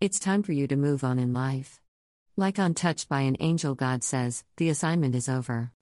It's time for you to move on in life. Like untouched by an Angel, God says, the assignment is over.